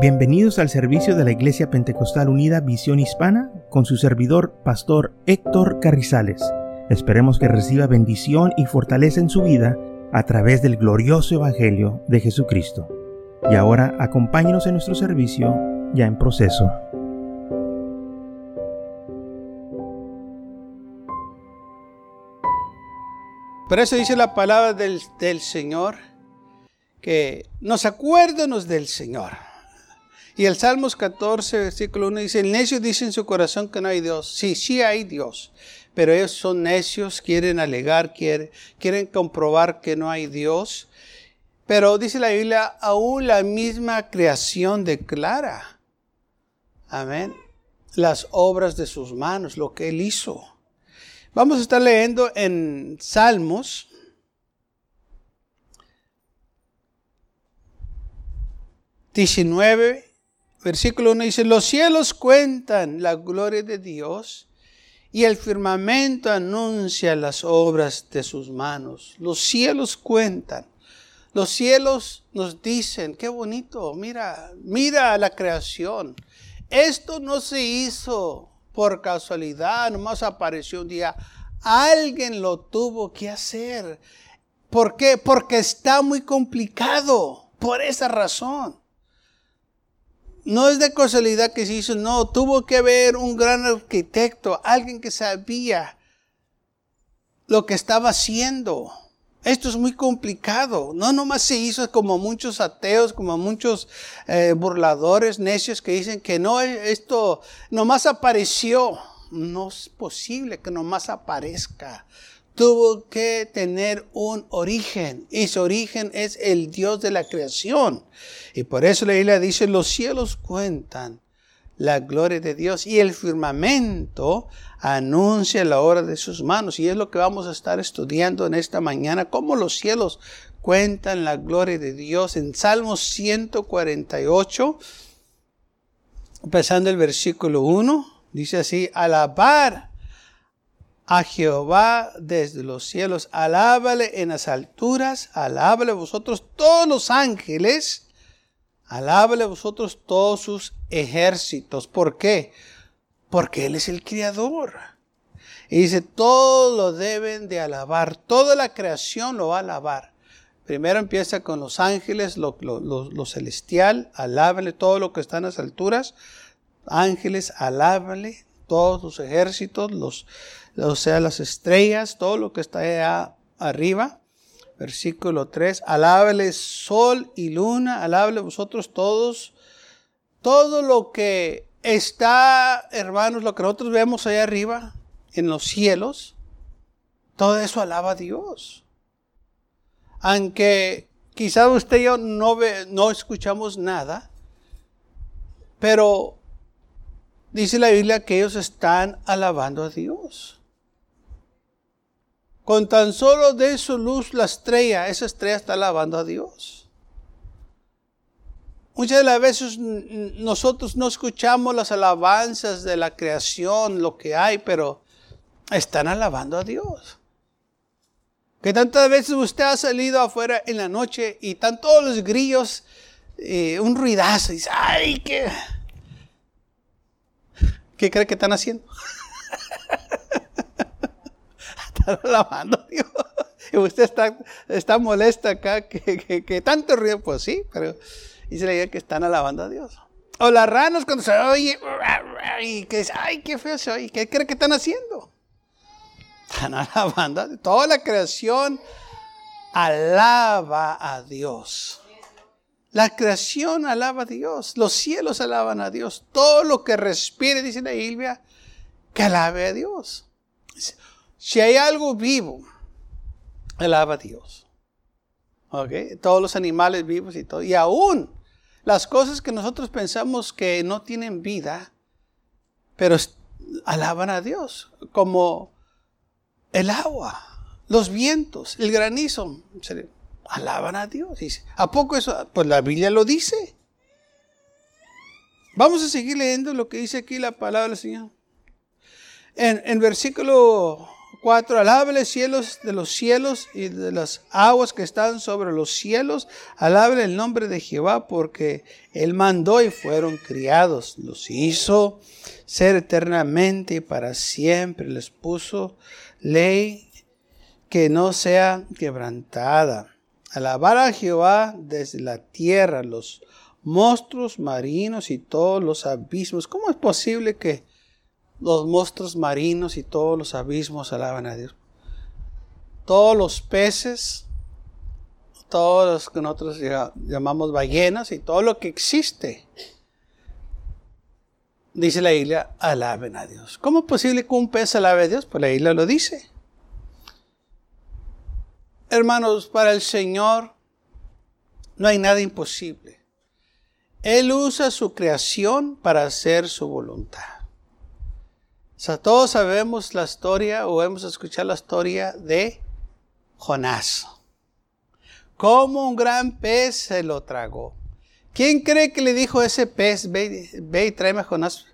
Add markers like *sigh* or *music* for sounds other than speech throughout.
Bienvenidos al servicio de la Iglesia Pentecostal Unida Visión Hispana con su servidor, Pastor Héctor Carrizales. Esperemos que reciba bendición y fortaleza en su vida a través del glorioso Evangelio de Jesucristo. Y ahora acompáñenos en nuestro servicio ya en proceso. Por eso dice la palabra del, Señor, que nos acuérdenos del Señor. Y el Salmos 14, versículo 1 dice, el necio dice en su corazón que no hay Dios. Sí, sí hay Dios, pero ellos son necios, quieren alegar, quieren, quieren comprobar que no hay Dios. Pero dice la Biblia, aún la misma creación declara, amén, las obras de sus manos, lo que Él hizo. Vamos a estar leyendo en Salmos ...19 versículo 1 dice, los cielos cuentan la gloria de Dios y el firmamento anuncia las obras de sus manos. Los cielos cuentan. Los cielos nos dicen, qué bonito, mira, mira la creación. Esto no se hizo por casualidad, nomás apareció un día. Alguien lo tuvo que hacer. ¿Por qué? Porque está muy complicado. Por esa razón no es de casualidad que se hizo, no, tuvo que haber un gran arquitecto, alguien que sabía lo que estaba haciendo. Esto es muy complicado. No nomás se hizo como muchos ateos, como muchos eh, burladores, necios que dicen que no, esto nomás apareció. No es posible que nomás aparezca tuvo que tener un origen. Y su origen es el Dios de la creación. Y por eso la Biblia dice, los cielos cuentan la gloria de Dios y el firmamento anuncia la obra de sus manos. Y es lo que vamos a estar estudiando en esta mañana, cómo los cielos cuentan la gloria de Dios. En Salmos 148, empezando el versículo 1, dice así, alabar a Jehová desde los cielos, alábale en las alturas, alábale vosotros todos los ángeles, alábale vosotros todos sus ejércitos. ¿Por qué? Porque Él es el Creador. Y dice, todo lo deben de alabar, toda la creación lo va a alabar. Primero empieza con los ángeles, lo, lo celestial, alábale todo lo que está en las alturas. Ángeles, alábale todos sus ejércitos, los, o sea, las estrellas, todo lo que está allá arriba. Versículo 3, alábele sol y luna, alábele vosotros todos, todo lo que está, hermanos, lo que nosotros vemos allá arriba, en los cielos, todo eso alaba a Dios. Aunque quizá usted y yo no, ve, no escuchamos nada, pero dice la Biblia que ellos están alabando a Dios. Con tan solo de su luz la estrella, esa estrella está alabando a Dios. Muchas de las veces nosotros no escuchamos las alabanzas de la creación, lo que hay, pero están alabando a Dios. Que tantas veces usted ha salido afuera en la noche y están todos los grillos, eh, un ruidazo, y dice, ay, qué... ¿Qué cree que están haciendo? *laughs* *laughs* alabando a Dios. Y usted está, molesta acá, que, que, tanto río, pues sí, pero dice la idea que están alabando a Dios. O las ranas cuando se oye, y que dice, ay, qué feo se oye, ¿qué cree que están haciendo? Están *laughs* alabando a Dios. Toda la creación alaba a Dios. La creación alaba a Dios. Los cielos alaban a Dios. Todo lo que respire, dice la Biblia, que alabe a Dios. Si hay algo vivo, alaba a Dios. ¿Ok? Todos los animales vivos y todo. Y aún las cosas que nosotros pensamos que no tienen vida, pero alaban a Dios. Como el agua, los vientos, el granizo. Alaban a Dios. ¿A poco eso? Pues la Biblia lo dice. Vamos a seguir leyendo lo que dice aquí la palabra del Señor. En, en versículo 4. Alábele cielos de los cielos y de las aguas que están sobre los cielos. Alábele el nombre de Jehová porque Él mandó y fueron criados. Los hizo ser eternamente y para siempre. Les puso ley que no sea quebrantada. Alabar a Jehová desde la tierra, los monstruos marinos y todos los abismos. ¿Cómo es posible que los monstruos marinos y todos los abismos alaban a Dios. Todos los peces, todos los que nosotros llamamos ballenas y todo lo que existe, dice la Biblia, alaben a Dios. ¿Cómo es posible que un pez alabe a Dios? Pues la Biblia lo dice. Hermanos, para el Señor no hay nada imposible. Él usa su creación para hacer su voluntad. Sea, todos sabemos la historia o hemos escuchado la historia de Jonás. Cómo un gran pez se lo tragó. ¿Quién cree que le dijo a ese pez, ve, y tráeme a Jonás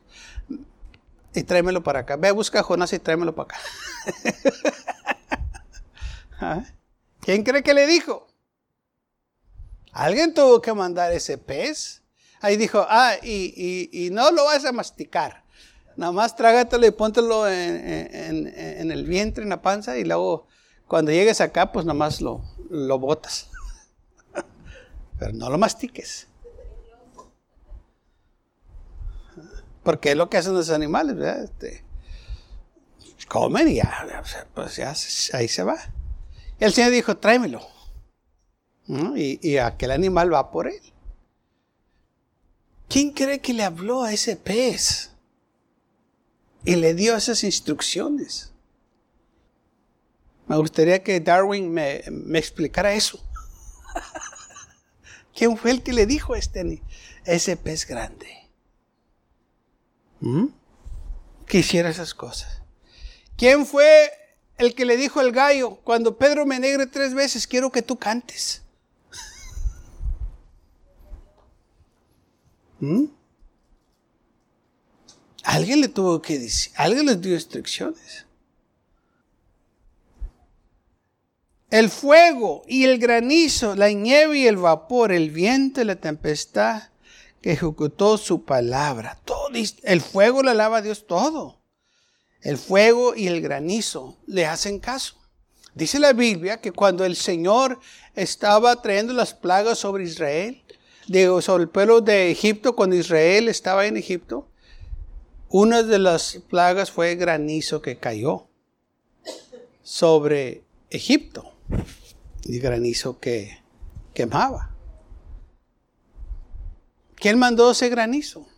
y tráemelo para acá? Ve, busca a Jonás y tráemelo para acá. *laughs* ¿Ah? ¿Quién cree que le dijo? Alguien tuvo que mandar ese pez. Ahí dijo, ah, y, y no lo vas a masticar. Nada más trágatelo y póntelo en, el vientre, en la panza, y luego cuando llegues acá, pues nada más lo, lo botas. *laughs* Pero no lo mastiques. Porque es lo que hacen los animales, ¿verdad? Este, comen y ya, pues ya ahí se va. El Señor dijo, tráemelo. Y, y aquel animal va por él. ¿Quién cree que le habló a ese pez? Y le dio esas instrucciones. Me gustaría que Darwin me, explicara eso. *laughs* ¿Quién fue el que le dijo a este, ese pez grande? ¿Mm? Que hiciera esas cosas. ¿Quién fue el que le dijo al gallo, cuando Pedro me negre tres veces, quiero que tú cantes? *laughs* ¿Mm? Alguien le tuvo que decir, alguien les dio instrucciones. El fuego y el granizo, la nieve y el vapor, el viento y la tempestad que ejecutó su palabra. Todo, el fuego le alaba a Dios todo. El fuego y el granizo le hacen caso. Dice la Biblia que cuando el Señor estaba trayendo las plagas sobre Israel, digo, sobre el pueblo de Egipto, cuando Israel estaba en Egipto, una de las plagas fue granizo que cayó sobre Egipto y granizo que quemaba. ¿Quién mandó ese granizo?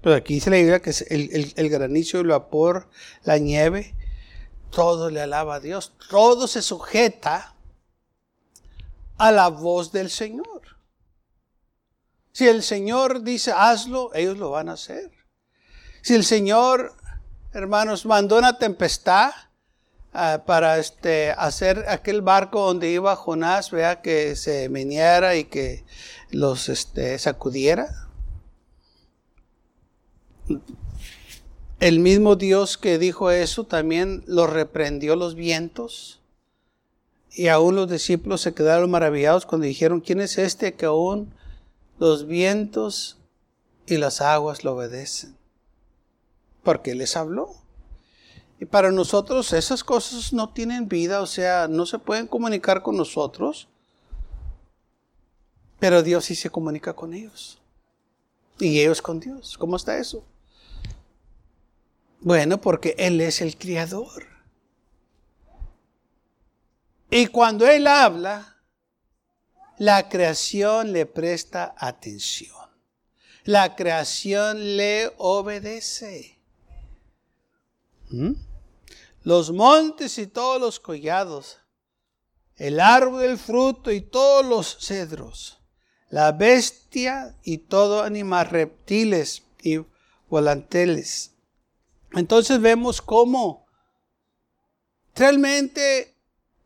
Pero aquí dice la idea que el, el granizo, el vapor, la nieve, todo le alaba a Dios, todo se sujeta a la voz del Señor. Si el Señor dice hazlo, ellos lo van a hacer. Si el Señor, hermanos, mandó una tempestad ah, para este, hacer aquel barco donde iba Jonás, vea que se meneara y que los este, sacudiera. El mismo Dios que dijo eso también lo reprendió los vientos. Y aún los discípulos se quedaron maravillados cuando dijeron, ¿quién es este que aún los vientos y las aguas lo obedecen? Porque les habló. Y para nosotros esas cosas no tienen vida, o sea, no se pueden comunicar con nosotros, pero Dios sí se comunica con ellos. Y ellos con Dios. ¿Cómo está eso? Bueno, porque Él es el Criador. Y cuando Él habla, la creación le presta atención. La creación le obedece. ¿Mm? Los montes y todos los collados, el árbol del fruto y todos los cedros, la bestia y todo animal, reptiles y volanteles. Entonces vemos cómo realmente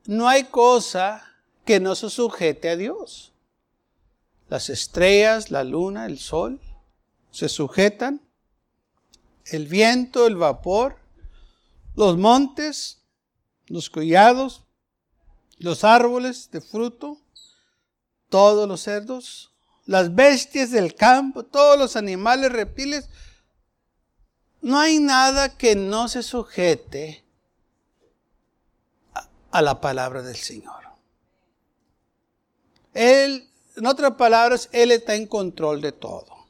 no hay cosa que no se sujete a Dios. Las estrellas, la luna, el sol se sujetan. El viento, el vapor, los montes, los collados, los árboles de fruto, todos los cerdos, las bestias del campo, todos los animales, reptiles. No hay nada que no se sujete a la palabra del Señor. Él, en otras palabras, Él está en control de todo.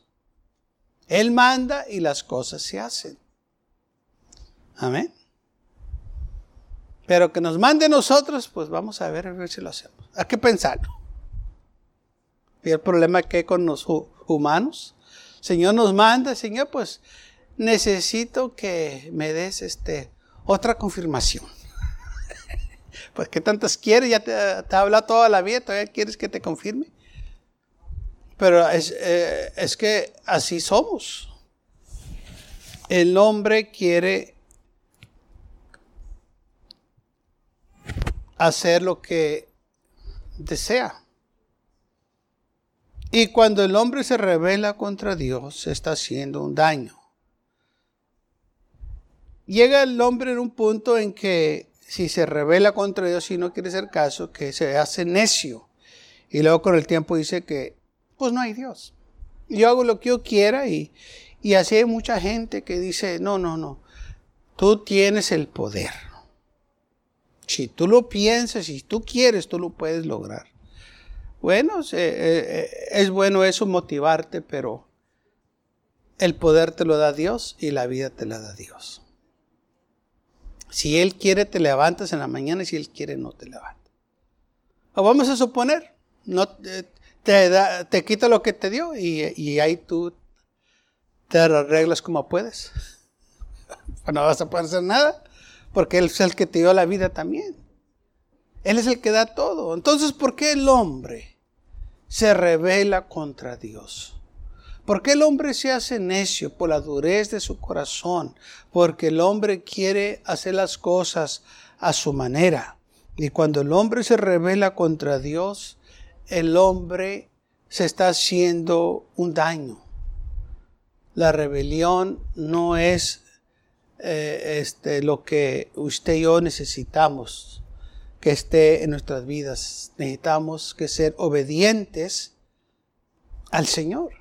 Él manda y las cosas se hacen. Amén. Pero que nos mande nosotros, pues vamos a ver, a ver si lo hacemos. Hay que pensar. Y el problema que hay con los humanos. Señor nos manda, Señor, pues necesito que me des este, otra confirmación. *laughs* pues que tantas quieres, ya te, te ha hablado toda la vida, todavía quieres que te confirme. Pero es, eh, es que así somos. El hombre quiere hacer lo que desea. Y cuando el hombre se revela contra Dios, se está haciendo un daño. Llega el hombre en un punto en que si se revela contra Dios y no quiere hacer caso, que se hace necio. Y luego con el tiempo dice que, pues no hay Dios. Yo hago lo que yo quiera y, y así hay mucha gente que dice, no, no, no, tú tienes el poder. Si tú lo piensas, si tú quieres, tú lo puedes lograr. Bueno, eh, eh, es bueno eso motivarte, pero el poder te lo da Dios y la vida te la da Dios. Si Él quiere, te levantas en la mañana y si Él quiere, no te levantas. Vamos a suponer, no, te, te quita lo que te dio y, y ahí tú te arreglas como puedes. *laughs* no vas a poder hacer nada porque Él es el que te dio la vida también. Él es el que da todo. Entonces, ¿por qué el hombre se revela contra Dios? ¿Por qué el hombre se hace necio? Por la durez de su corazón. Porque el hombre quiere hacer las cosas a su manera. Y cuando el hombre se revela contra Dios, el hombre se está haciendo un daño. La rebelión no es eh, este, lo que usted y yo necesitamos que esté en nuestras vidas. Necesitamos que ser obedientes al Señor.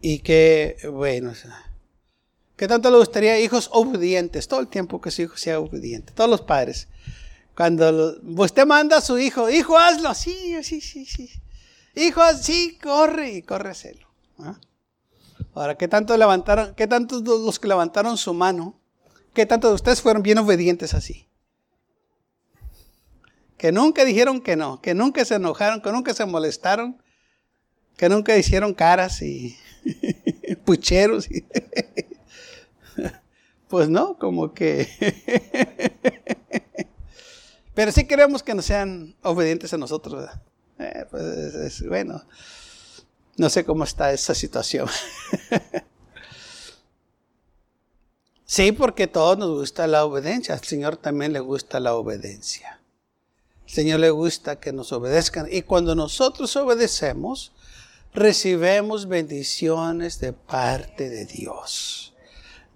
Y que, bueno, que tanto le gustaría hijos obedientes, todo el tiempo que su hijo sea obediente, todos los padres. Cuando usted manda a su hijo, hijo, hazlo, sí, sí, sí, sí. Hijo, sí, corre y corre a hacerlo. ¿ah? Ahora, ¿qué tanto levantaron, qué tantos los que levantaron su mano, qué tantos de ustedes fueron bien obedientes así? Que nunca dijeron que no, que nunca se enojaron, que nunca se molestaron, que nunca hicieron caras y *laughs* pucheros. *laughs* pues no, como que... *laughs* Pero sí queremos que nos sean obedientes a nosotros. Eh, pues es, bueno. No sé cómo está esa situación. *laughs* sí, porque a todos nos gusta la obediencia. Al Señor también le gusta la obediencia. Al Señor le gusta que nos obedezcan. Y cuando nosotros obedecemos, recibimos bendiciones de parte de Dios.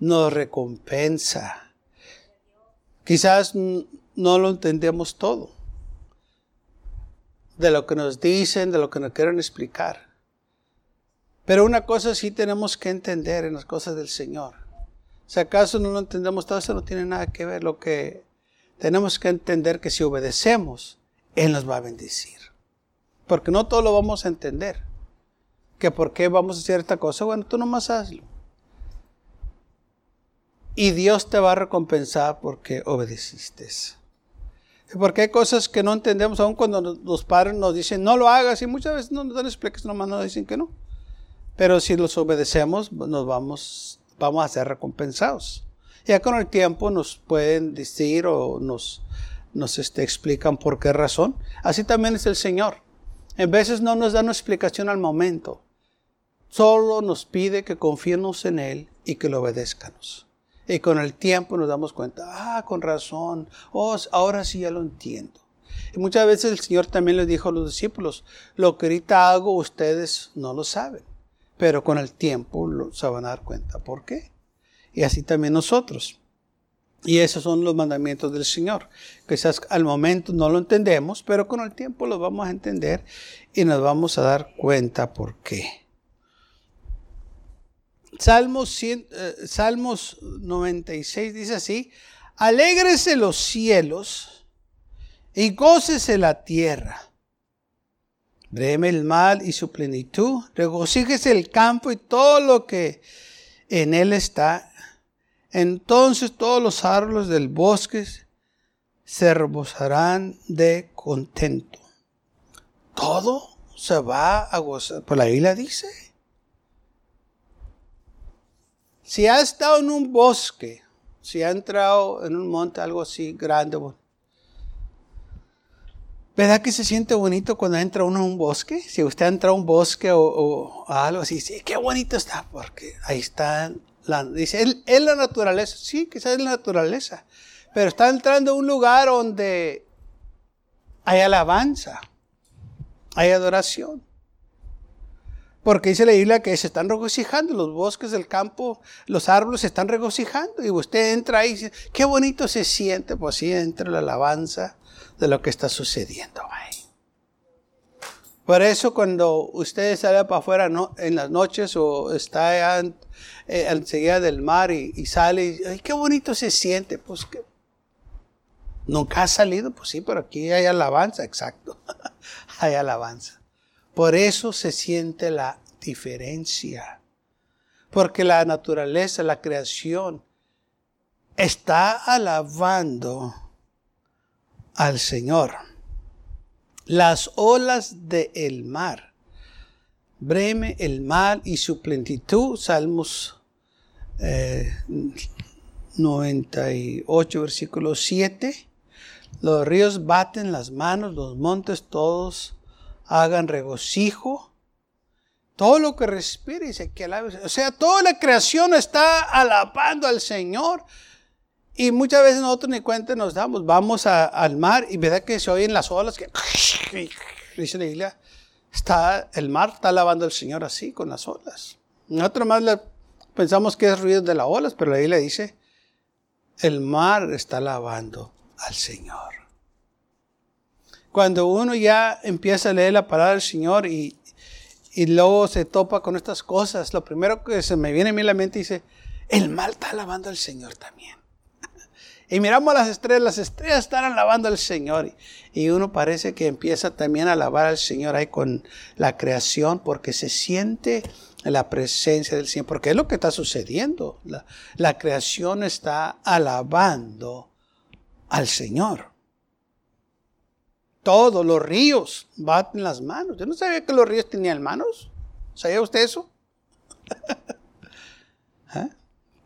Nos recompensa. Quizás no lo entendemos todo. De lo que nos dicen, de lo que nos quieren explicar. Pero una cosa sí tenemos que entender en las cosas del Señor. Si acaso no lo entendemos todo, eso no tiene nada que ver. Lo que tenemos que entender que si obedecemos, Él nos va a bendecir. Porque no todo lo vamos a entender. Que por qué vamos a hacer esta cosa, bueno, tú nomás hazlo. Y Dios te va a recompensar porque obedeciste. Porque hay cosas que no entendemos, aun cuando los padres nos dicen no lo hagas, y muchas veces no nos dan explicación, nomás nos dicen que no. Pero si los obedecemos, nos vamos, vamos a ser recompensados. Ya con el tiempo nos pueden decir o nos, nos este, explican por qué razón. Así también es el Señor. En veces no nos da una explicación al momento. Solo nos pide que confiemos en Él y que lo obedezcanos. Y con el tiempo nos damos cuenta, ah, con razón, oh, ahora sí ya lo entiendo. Y muchas veces el Señor también le dijo a los discípulos, lo que ahorita hago ustedes no lo saben pero con el tiempo se van a dar cuenta por qué. Y así también nosotros. Y esos son los mandamientos del Señor. Quizás al momento no lo entendemos, pero con el tiempo los vamos a entender y nos vamos a dar cuenta por qué. Salmos, eh, Salmos 96 dice así, alégrese los cielos y gócese la tierra. Breme el mal y su plenitud, regocíjese el campo y todo lo que en él está entonces todos los árboles del bosque se rebosarán de contento. Todo se va a gozar. Pues la Biblia dice. Si ha estado en un bosque, si ha entrado en un monte, algo así grande, ¿verdad que se siente bonito cuando entra uno en un bosque? Si usted entra a un bosque o, algo así, sí, qué bonito está, porque ahí están dice, él es la naturaleza. Sí, quizás es la naturaleza. Pero está entrando a un lugar donde hay alabanza, hay adoración. Porque dice la Biblia que se están regocijando, los bosques del campo, los árboles se están regocijando. Y usted entra ahí y dice, qué bonito se siente. Pues sí, entra la alabanza de lo que está sucediendo ahí. Por eso cuando usted sale para afuera en las noches o está eh, del mar y, sale, y, ay, qué bonito se siente, pues que nunca ha salido, pues sí, pero aquí hay alabanza, exacto, *laughs* hay alabanza. Por eso se siente la diferencia, porque la naturaleza, la creación, está alabando al Señor las olas del el mar. Breme el mar y su plenitud. Salmos 98, eh, versículo 7. Los ríos baten las manos, los montes todos hagan regocijo. Todo lo que respire dice que alabe. O sea, toda la creación está alabando al Señor. Y muchas veces nosotros ni cuenta nos damos. Vamos al mar y verdad que se oyen las olas que *laughs* dice la Biblia, está, el mar está lavando al Señor así, con las olas. Nosotros más pensamos que es ruido de las olas, pero la Biblia dice, el mar está lavando al Señor. Cuando uno ya empieza a leer la palabra del Señor y, y luego se topa con estas cosas, lo primero que se me viene a mí a la mente dice, el mar está lavando al Señor también. Y miramos las estrellas, las estrellas están alabando al Señor. Y uno parece que empieza también a alabar al Señor ahí con la creación porque se siente la presencia del Señor. Porque es lo que está sucediendo. La, creación está alabando al Señor. Todos los ríos baten las manos. Yo no sabía que los ríos tenían manos. ¿Sabía usted eso? ¿Eh? *laughs*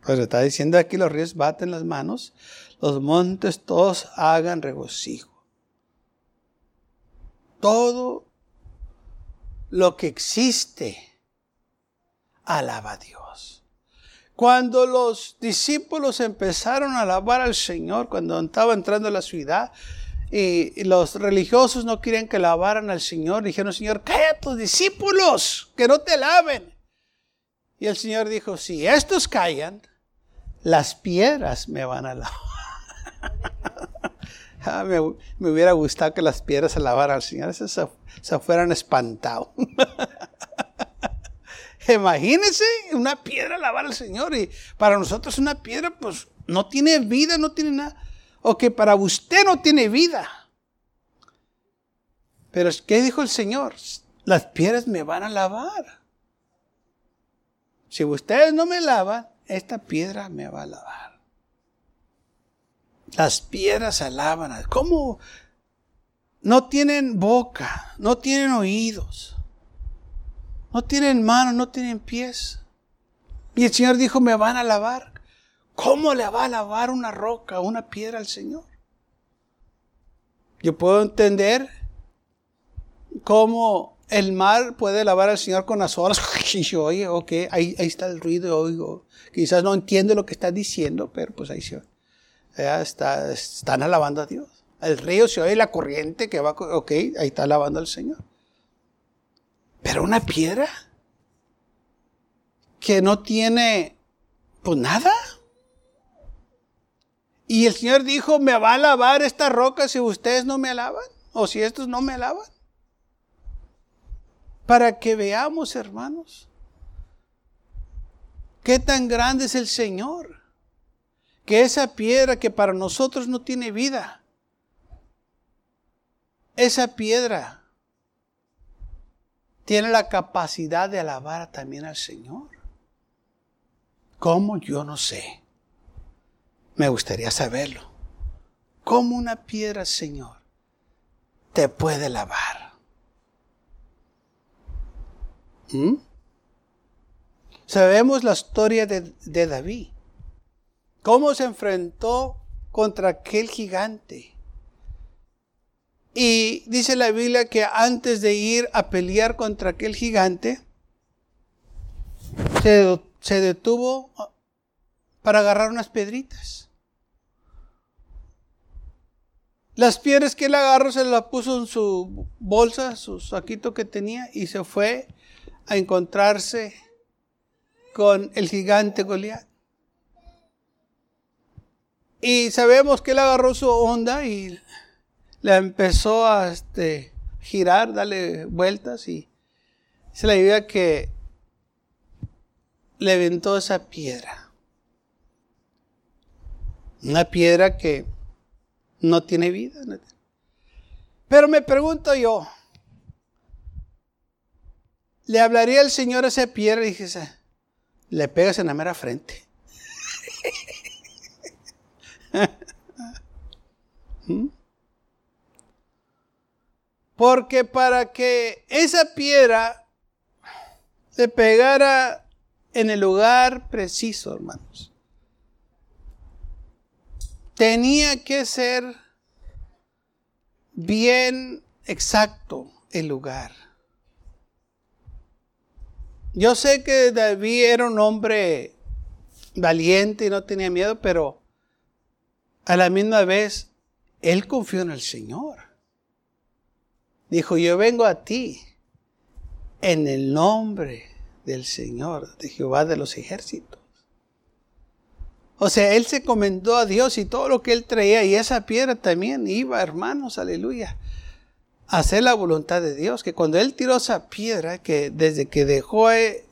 Pues está diciendo aquí los ríos baten las manos los montes todos hagan regocijo. Todo lo que existe alaba a Dios. Cuando los discípulos empezaron a alabar al Señor, cuando estaba entrando a la ciudad, y los religiosos no querían que alabaran al Señor, dijeron, Señor, calla a tus discípulos, que no te alaben. Y el Señor dijo, si estos callan, las piedras me van a alabar. *laughs* Ah, me, hubiera gustado que las piedras alabaran al Señor. Se, fueran espantado. *laughs* Imagínense una piedra alabar al Señor. Y para nosotros una piedra, pues, no tiene vida, no tiene nada. O que para usted no tiene vida. Pero, ¿qué dijo el Señor? Las piedras me van a lavar. Si ustedes no me lavan, esta piedra me va a lavar. Las piedras alaban. ¿Cómo? No tienen boca, no tienen oídos, no tienen manos, no tienen pies. Y el Señor dijo, me van a lavar. ¿Cómo le va a lavar una roca, una piedra al Señor? Yo puedo entender cómo el mar puede lavar al Señor con las olas. *laughs* Y yo, oye, ok, ahí, ahí está el ruido, oigo. Quizás no entiende lo que está diciendo, pero pues ahí se Está, están alabando a Dios. El río se oye la corriente que va, ok, ahí está alabando al Señor. Pero una piedra que no tiene, pues nada. Y el Señor dijo, ¿me va a lavar esta roca si ustedes no me alaban? ¿O si estos no me alaban? Para que veamos, hermanos, qué tan grande es el Señor. Que esa piedra que para nosotros no tiene vida, esa piedra tiene la capacidad de alabar también al Señor. ¿Cómo? Yo no sé. Me gustaría saberlo. ¿Cómo una piedra, Señor, te puede lavar? ¿Mm? Sabemos la historia de, de David. Cómo se enfrentó contra aquel gigante. Y dice la Biblia que antes de ir a pelear contra aquel gigante, se, se detuvo para agarrar unas piedritas. Las piedras que él agarró se las puso en su bolsa, su saquito que tenía, y se fue a encontrarse con el gigante Goliat. Y sabemos que él agarró su onda y la empezó a este, girar, darle vueltas y se la idea que le aventó esa piedra. Una piedra que no tiene vida. Pero me pregunto yo, ¿le hablaría el Señor a esa piedra y dije, le pegas en la mera frente? *laughs* ¿Mm? Porque para que esa piedra se pegara en el lugar preciso, hermanos, tenía que ser bien exacto el lugar. Yo sé que David era un hombre valiente y no tenía miedo, pero a la misma vez él confió en el Señor. Dijo, yo vengo a ti en el nombre del Señor, de Jehová de los ejércitos. O sea, él se comentó a Dios y todo lo que él traía, y esa piedra también iba, hermanos, aleluya, a hacer la voluntad de Dios. Que cuando él tiró esa piedra, que desde que dejó eh,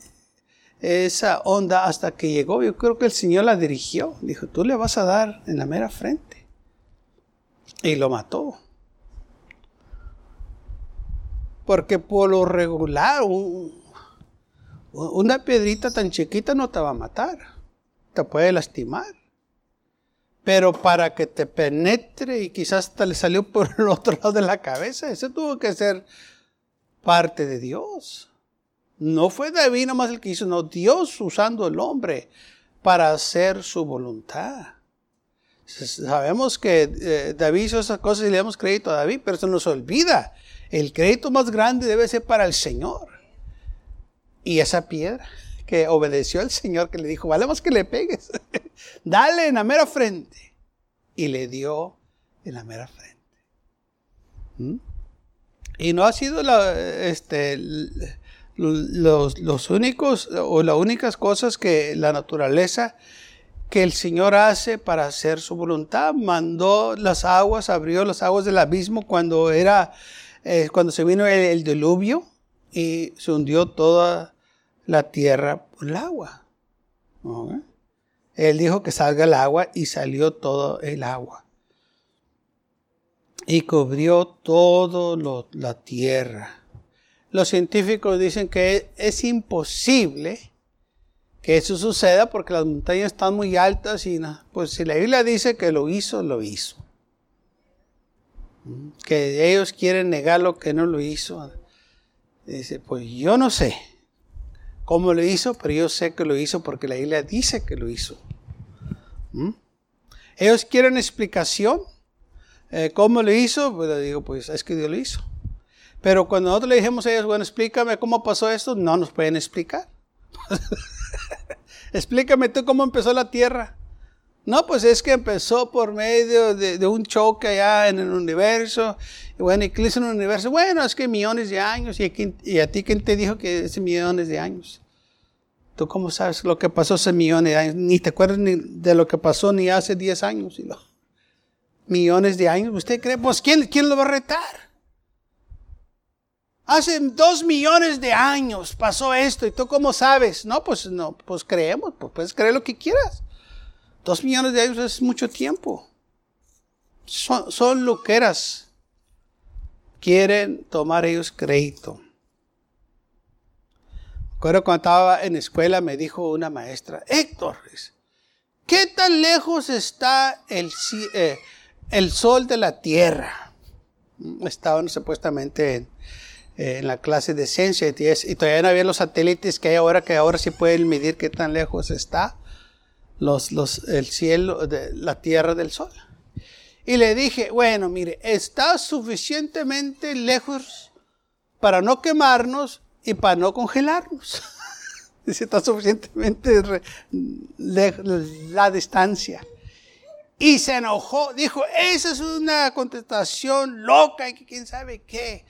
esa onda hasta que llegó, yo creo que el Señor la dirigió. Dijo, tú le vas a dar en la mera frente y lo mató. Porque por lo regular, una piedrita tan chiquita no te va a matar, te puede lastimar. Pero para que te penetre y quizás te le salió por el otro lado de la cabeza, eso tuvo que ser parte de Dios. No fue David nomás el que hizo, no, Dios usando el hombre para hacer su voluntad. Sabemos que eh, David hizo esas cosas y le damos crédito a David, pero se nos olvida. El crédito más grande debe ser para el Señor. Y esa piedra que obedeció al Señor, que le dijo, vale más que le pegues. *laughs* Dale en la mera frente. Y le dio en la mera frente. ¿Mm? Y no ha sido este, los únicos o las únicas cosas que la naturaleza que el Señor hace para hacer su voluntad. Mandó las aguas, abrió las aguas del abismo cuando era, eh, cuando se vino el, diluvio y se hundió toda la tierra por el agua. Él dijo que salga el agua y salió todo el agua. Y cubrió toda la tierra. Los científicos dicen que es imposible que eso suceda porque las montañas están muy altas y pues si la Biblia dice que lo hizo, lo hizo. Que ellos quieren negar lo que no lo hizo. Dice, pues yo no sé cómo lo hizo, pero yo sé que lo hizo porque la Biblia dice que lo hizo. ¿Mm? Ellos quieren explicación. Eh, ¿Cómo lo hizo? Pues digo, pues es que Dios lo hizo. Pero cuando nosotros le dijimos a ellos, bueno, explícame cómo pasó esto, no nos pueden explicar. *laughs* *laughs* Explícame tú cómo empezó la Tierra. No, pues es que empezó por medio de, un choque allá en el universo. Y bueno, ¿y qué en el universo? Bueno, es que millones de años. ¿Y, a ti quién te dijo que es millones de años? ¿Tú cómo sabes lo que pasó hace millones de años? Ni te acuerdas ni de lo que pasó ni hace 10 años. millones de años. ¿Usted cree? Pues ¿quién, quién lo va a retar? Hace dos millones de años pasó esto y tú cómo sabes. No, pues no, pues creemos, pues puedes creer lo que quieras. Dos millones de años es mucho tiempo. Son, luqueras. Quieren tomar ellos crédito. Recuerdo cuando estaba en escuela me dijo una maestra, Héctor, ¿qué tan lejos está el, eh, el sol de la tierra? Estaban supuestamente en, en la clase de ciencia y, todavía no había los satélites que hay ahora, que ahora sí pueden medir qué tan lejos está los, los, el cielo, de, la tierra del sol. Y le dije, bueno, mire, está suficientemente lejos para no quemarnos y para no congelarnos. *laughs* Dice, está suficientemente lejos la distancia. Y se enojó, dijo, esa es una contestación loca y quién sabe qué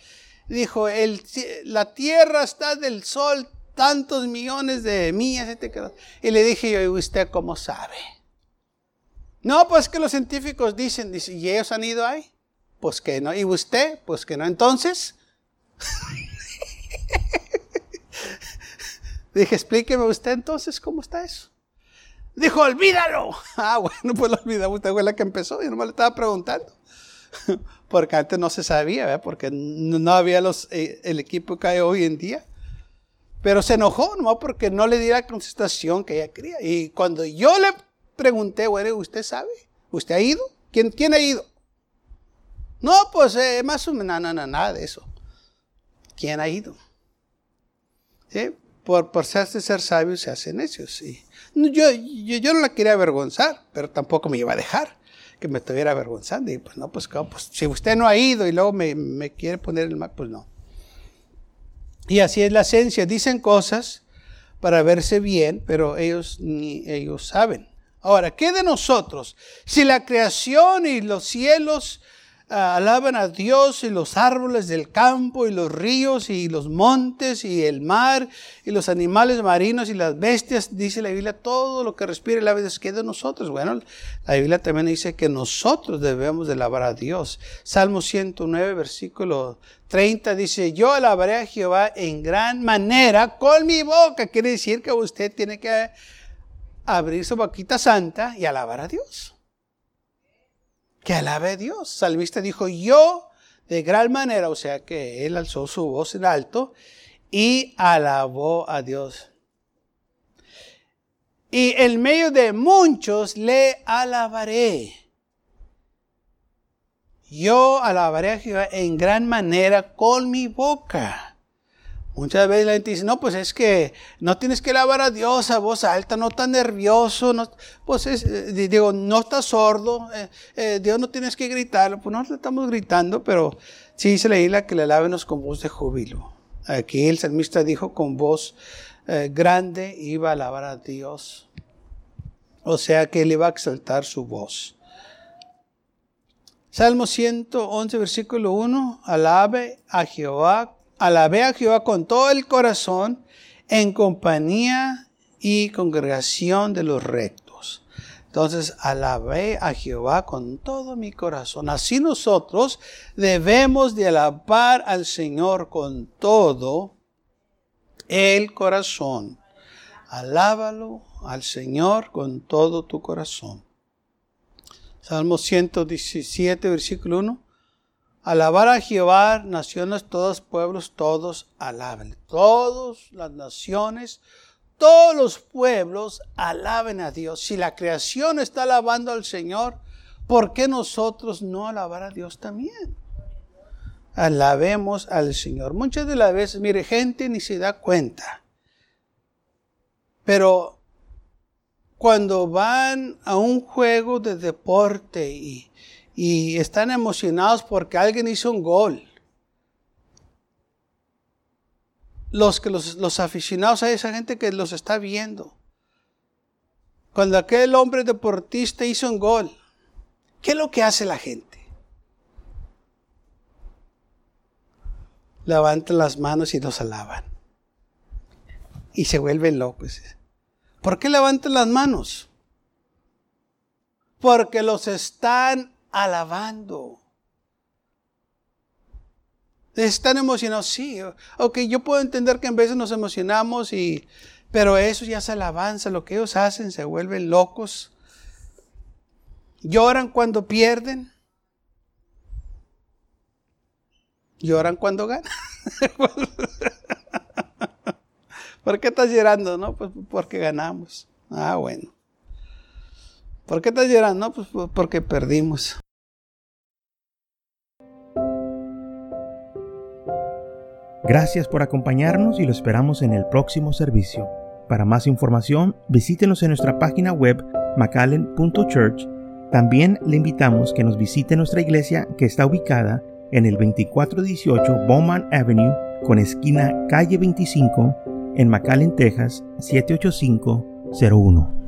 dijo, el, la tierra está del sol tantos millones de millas. Y le dije yo, ¿y usted cómo sabe? No, pues que los científicos dicen, dice, ¿y ellos han ido ahí? Pues que no. ¿Y usted? Pues que no. Entonces, *laughs* dije, explíqueme usted entonces cómo está eso. Dijo, olvídalo. *laughs* Ah, bueno, pues lo olvidamos. Usted fue la que empezó. Yo no me le estaba preguntando. *laughs* porque antes no se sabía, porque no había los, eh, el equipo que hay hoy en día. Pero se enojó, ¿no? Porque no le di la contestación que ella quería. Y cuando yo le pregunté, bueno, ¿usted sabe? ¿Usted ha ido? ¿Quién, quién ha ido? No, pues eh, más o menos, no, nada de eso. ¿Quién ha ido? ¿Sí? Por, por ser, ser sabio se hacen necios. Yo, yo, yo no la quería avergonzar, pero tampoco me iba a dejar que me estuviera avergonzando. Y pues no, pues, pues, si usted no ha ido y luego me, quiere poner el mal, pues no. Y así es la esencia. Dicen cosas para verse bien, pero ellos ni ellos saben. Ahora, ¿qué de nosotros? Si la creación y los cielos alaban a Dios y los árboles del campo y los ríos y los montes y el mar y los animales marinos y las bestias, dice la Biblia, todo lo que respira la vida es que de nosotros. Bueno, la Biblia también dice que nosotros debemos de alabar a Dios. Salmo 109, versículo 30 dice, yo alabaré a Jehová en gran manera con mi boca. Quiere decir que usted tiene que abrir su boquita santa y alabar a Dios que alabe a Dios. Salmista dijo, yo de gran manera, o sea que él alzó su voz en alto y alabó a Dios. Y en medio de muchos le alabaré. Yo alabaré a Jehová en gran manera con mi boca. Muchas veces la gente dice, no, pues es que no tienes que alabar a Dios a voz alta, no estás nervioso, no, pues es, eh, digo, no estás sordo, eh, eh, Dios no tienes que gritar, pues no le estamos gritando, pero sí dice la isla que le alábenos con voz de júbilo. Aquí el salmista dijo con voz grande iba a alabar a Dios. O sea que él iba a exaltar su voz. Salmo 111, versículo 1, alabe a Jehová alabé a Jehová con todo el corazón en compañía y congregación de los rectos. Entonces, alabé a Jehová con todo mi corazón. Así nosotros debemos de alabar al Señor con todo el corazón. Alábalo al Señor con todo tu corazón. Salmo 117, versículo 1. Alabar a Jehová, naciones, todos pueblos, todos alaben. Todas las naciones, todos los pueblos alaben a Dios. Si la creación está alabando al Señor, ¿por qué nosotros no alabar a Dios también? Alabemos al Señor. Muchas de las veces, mire, gente ni se da cuenta. Pero cuando van a un juego de deporte y y están emocionados porque alguien hizo un gol. Los, que los, aficionados a esa gente que los está viendo. Cuando aquel hombre deportista hizo un gol, ¿qué es lo que hace la gente? Levantan las manos y los alaban. Y se vuelven locos. ¿Por qué levantan las manos? Porque los están alabando. ¿Están emocionados? Sí. Ok, yo puedo entender que en veces nos emocionamos y... Pero eso ya es alabanza, lo que ellos hacen, se vuelven locos. Lloran cuando pierden. Lloran cuando ganan. *laughs* ¿Por qué estás llorando? No, pues porque ganamos. Ah, bueno. ¿Por qué estás llorando? No, pues porque perdimos. Gracias por acompañarnos y lo esperamos en el próximo servicio. Para más información, visítenos en nuestra página web macallen.church. También le invitamos que nos visite nuestra iglesia que está ubicada en el 2418 Bowman Avenue con esquina calle 25 en McAllen, Texas 78501.